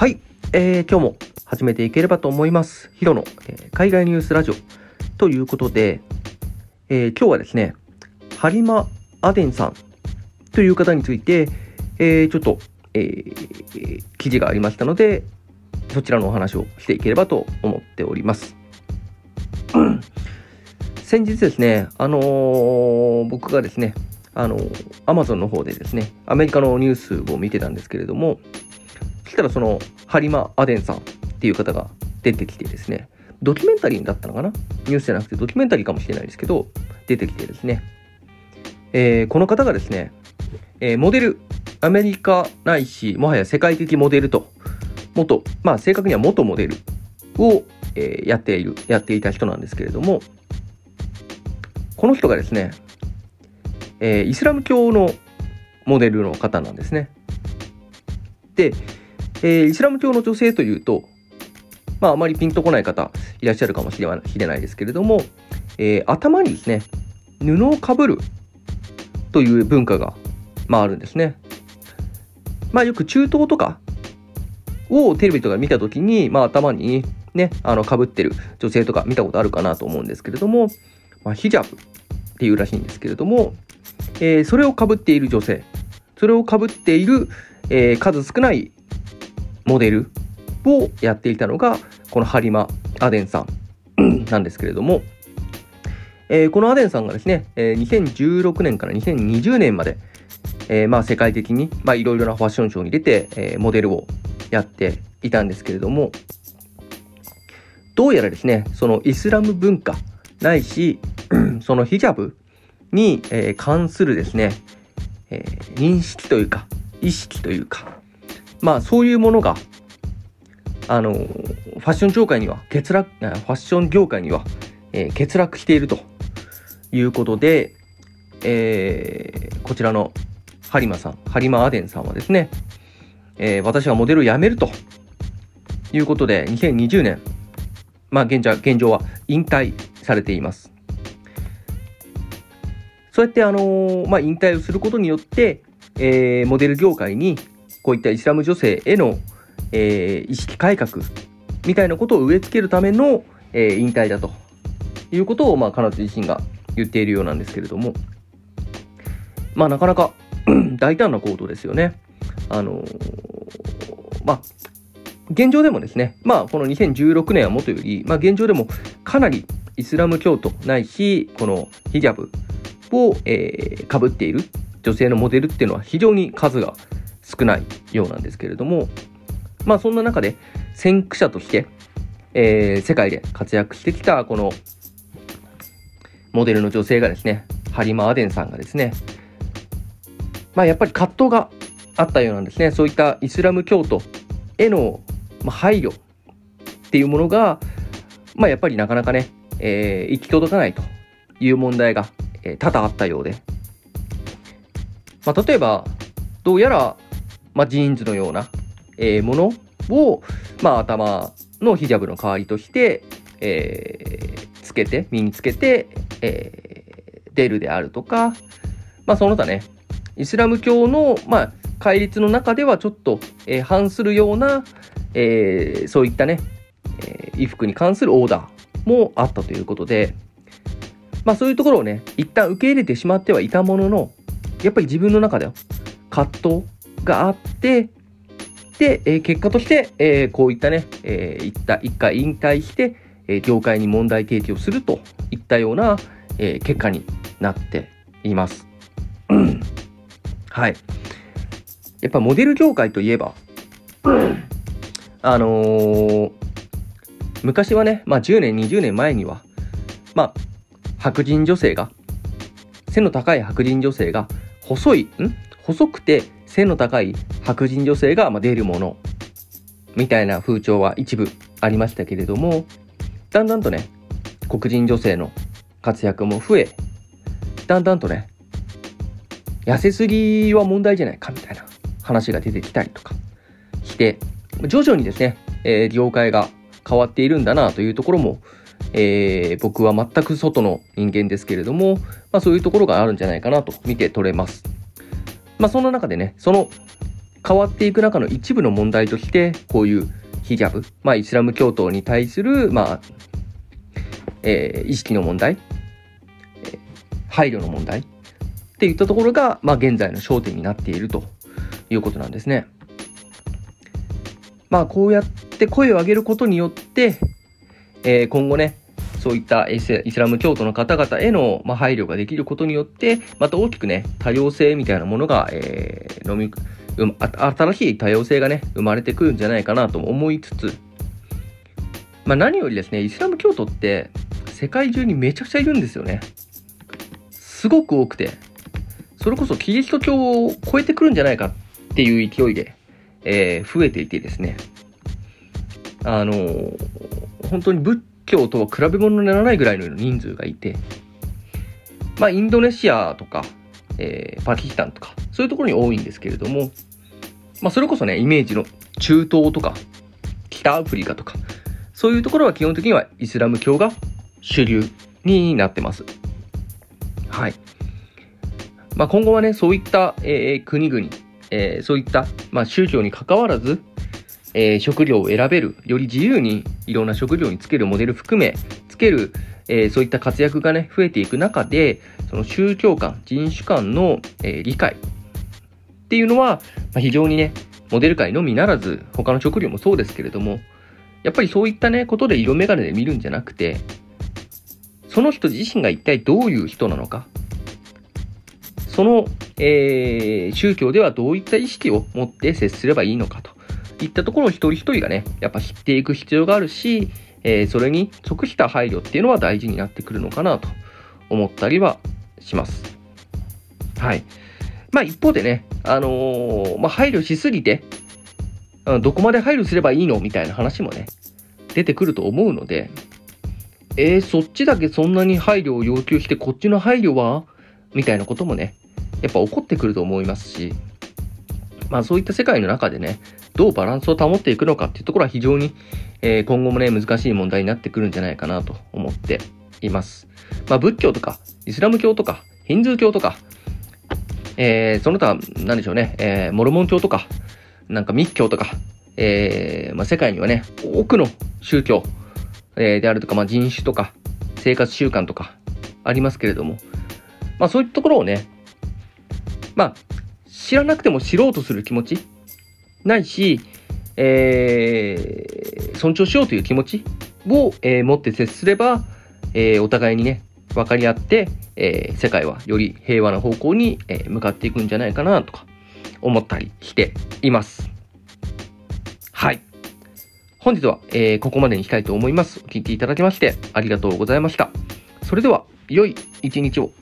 はい、えー、今日も始めていければと思います。ヒロの、えー海外ニュースラジオということで、えー今日はですね、ハリマ・アデンさんという方について、えーちょっと、えー記事がありましたので、そちらのお話をしていければと思っております。先日ですね、あのー僕がですね、あのアマゾンの方でですね、アメリカのニュースを見てたんですけれども、そしたらその、ハリマ・アデンさんっていう方が出てきてですね、ドキュメンタリーだったのかな？ニュースじゃなくてドキュメンタリーかもしれないですけど、出てきてですね、えーこの方がですね、えーモデル、アメリカないし、もはや世界的モデルと、元、まあ正確には元モデルを、えーやっている、やっていた人なんですけれども、この人がですね、えイスラム教のモデルの方なんですね。で、えーイスラム教の女性というと、まあ、あまりピンとこない方いらっしゃるかもしれないですけれども、えー頭にですね、布をかぶるという文化が、まあ、あるんですね。まあ、よく中東とかをテレビとか見たときに、まあ、頭にね、あの、被ってる女性とか見たことあるかなと思うんですけれども、まあ、ヒジャブっていうらしいんですけれども、えーそれを被っている女性、それを被っている、えー数少ないモデルをやっていたのが、このハリマ・アデンさん なんですけれども、えーこのアデンさんがですね、え2016年から2020年まで、えーまあ世界的に、いろいろなファッションショーに出て、えーモデルをやっていたんですけれども、どうやらですね、そのイスラム文化ないし、そのヒジャブに、え関するですね、え認識というか、意識というか、まあそういうものが、あのファッション業界には欠落、ファッション業界には、えー欠落しているということで、えーこちらのハリマさん、ハリマ・アデンさんはですね、えー私はモデルを辞めるということで、2020年、まあ現状現状は引退されています。そうやって、あのまあ、引退をすることによって、えーモデル業界にこういったイスラム女性への、えー意識改革みたいなことを植え付けるための、えー引退だということを、まあ、彼女自身が言っているようなんですけれども、まあ、なかなか大胆な行動ですよね。あのーまあ、現状でもですね、まあ、この2016年はもとより、まあ、現状でもかなりイスラム教徒ないし、このヒジャブを、えー、被っている女性のモデルっていうのは非常に数が少ないようなんですけれども、まあそんな中で先駆者として、えー世界で活躍してきたこのモデルの女性がですね、ハリマ・アデンさんがですね、まあやっぱり葛藤があったようなんですね。そういったイスラム教徒への、配慮っていうものが、まあやっぱりなかなかね、えー行き届かないという問題が、え多々あったようで、まあ例えば、どうやら、まあジーンズのような、えーものを、まあ頭のヒジャブの代わりとして、えーつけて、身につけて、えー出るであるとか、まあその他ね、イスラム教の、まあ、戒律の中ではちょっと、えー反するような、えーそういったね、えー衣服に関するオーダーもあったということで、まあそういうところをね、一旦受け入れてしまってはいたものの、やっぱり自分の中では葛藤があって、で、え結果として、えこういったね、えー、いった一回引退して、え業界に問題提起をするといったような、え結果になっています。はい。やっぱモデル業界といえば、あのー昔はね、まあ10年、20年前には、まあ、白人女性が、背の高い白人女性が、細い、ん？細くて背の高い白人女性が出るもの、みたいな風潮は一部ありましたけれども、だんだんとね、黒人女性の活躍も増え、だんだんとね、痩せすぎは問題じゃないかみたいな話が出てきたりとかして、徐々にですね、えー業界が変わっているんだなというところも、えー僕は全く外の人間ですけれども、まあそういうところがあるんじゃないかなと見て取れます。まあそんな中でね、その、変わっていく中の一部の問題として、こういうヒジャブ、まあ、イスラム教徒に対する、まあ、えー、意識の問題、えー、配慮の問題っていったところが、まあ、現在の焦点になっているということなんですね。まあ、こうやって声を上げることによって、えー、今後ね、そういったイスラム教徒の方々への、ま、配慮ができることによって、また大きくね、多様性みたいなものが、えー、飲み、新しい多様性がね、生まれてくるんじゃないかなと思いつつ、まあ、何よりですね、イスラム教徒って世界中にめちゃくちゃいるんですよね。すごく多くて、それこそキリスト教を超えてくるんじゃないかっていう勢いで、えー、増えていてですね、あのー、本当に仏教とは比べ物にならないぐらいの人数がいて、まあ、インドネシアとか、えー、パキスタンとか、そういうところに多いんですけれども、まあ、それこそね、イメージの中東とか、北アフリカとか、そういうところは基本的にはイスラム教が主流になってます。はい。まあ、今後はね、そういった、えー、国々、えー、そういった、まあ、宗教に関わらず、えー、職業を選べる、より自由にいろんな職業につけるモデル含め、つける、えー、そういった活躍がね、増えていく中で、その宗教観、人種観の、えー、理解っていうのは、まあ、非常にね、モデル界のみならず、他の職業もそうですけれども、やっぱりそういったね、ことで色眼鏡で見るんじゃなくて、その人自身が一体どういう人なのか、その、えー、宗教ではどういった意識を持って接すればいいのかと。いったところを一人一人がね、やっぱ知っていく必要があるし、えー、それに即した配慮っていうのは大事になってくるのかなと思ったりはします。はい。まあ一方でね、あのー、まあ配慮しすぎて、どこまで配慮すればいいのみたいな話もね、出てくると思うので、えー、そっちだけそんなに配慮を要求して、こっちの配慮は？みたいなこともね、やっぱ起こってくると思いますし、まあそういった世界の中でね、どうバランスを保っていくのかっていうところは非常に、えー、今後もね、難しい問題になってくるんじゃないかなと思っています。まあ仏教とか、イスラム教とか、ヒンズー教とか、えー、その他、何でしょうね、えー、モルモン教とか、なんか密教とか、えー、まあ、世界にはね、多くの宗教、えー、であるとか、まあ、人種とか、生活習慣とか、ありますけれども、まあ、そういったところをね、まあ、知らなくても知ろうとする気持ち、ないし、えー、尊重しようという気持ちを、えー、持って接すれば、えー、お互いにね、分かり合って、えー、世界はより平和な方向に、えー、向かっていくんじゃないかなとか思ったりしています。はい。本日は、えー、ここまでにしたいと思います。お聴きいただきましてありがとうございました。それでは、良い一日を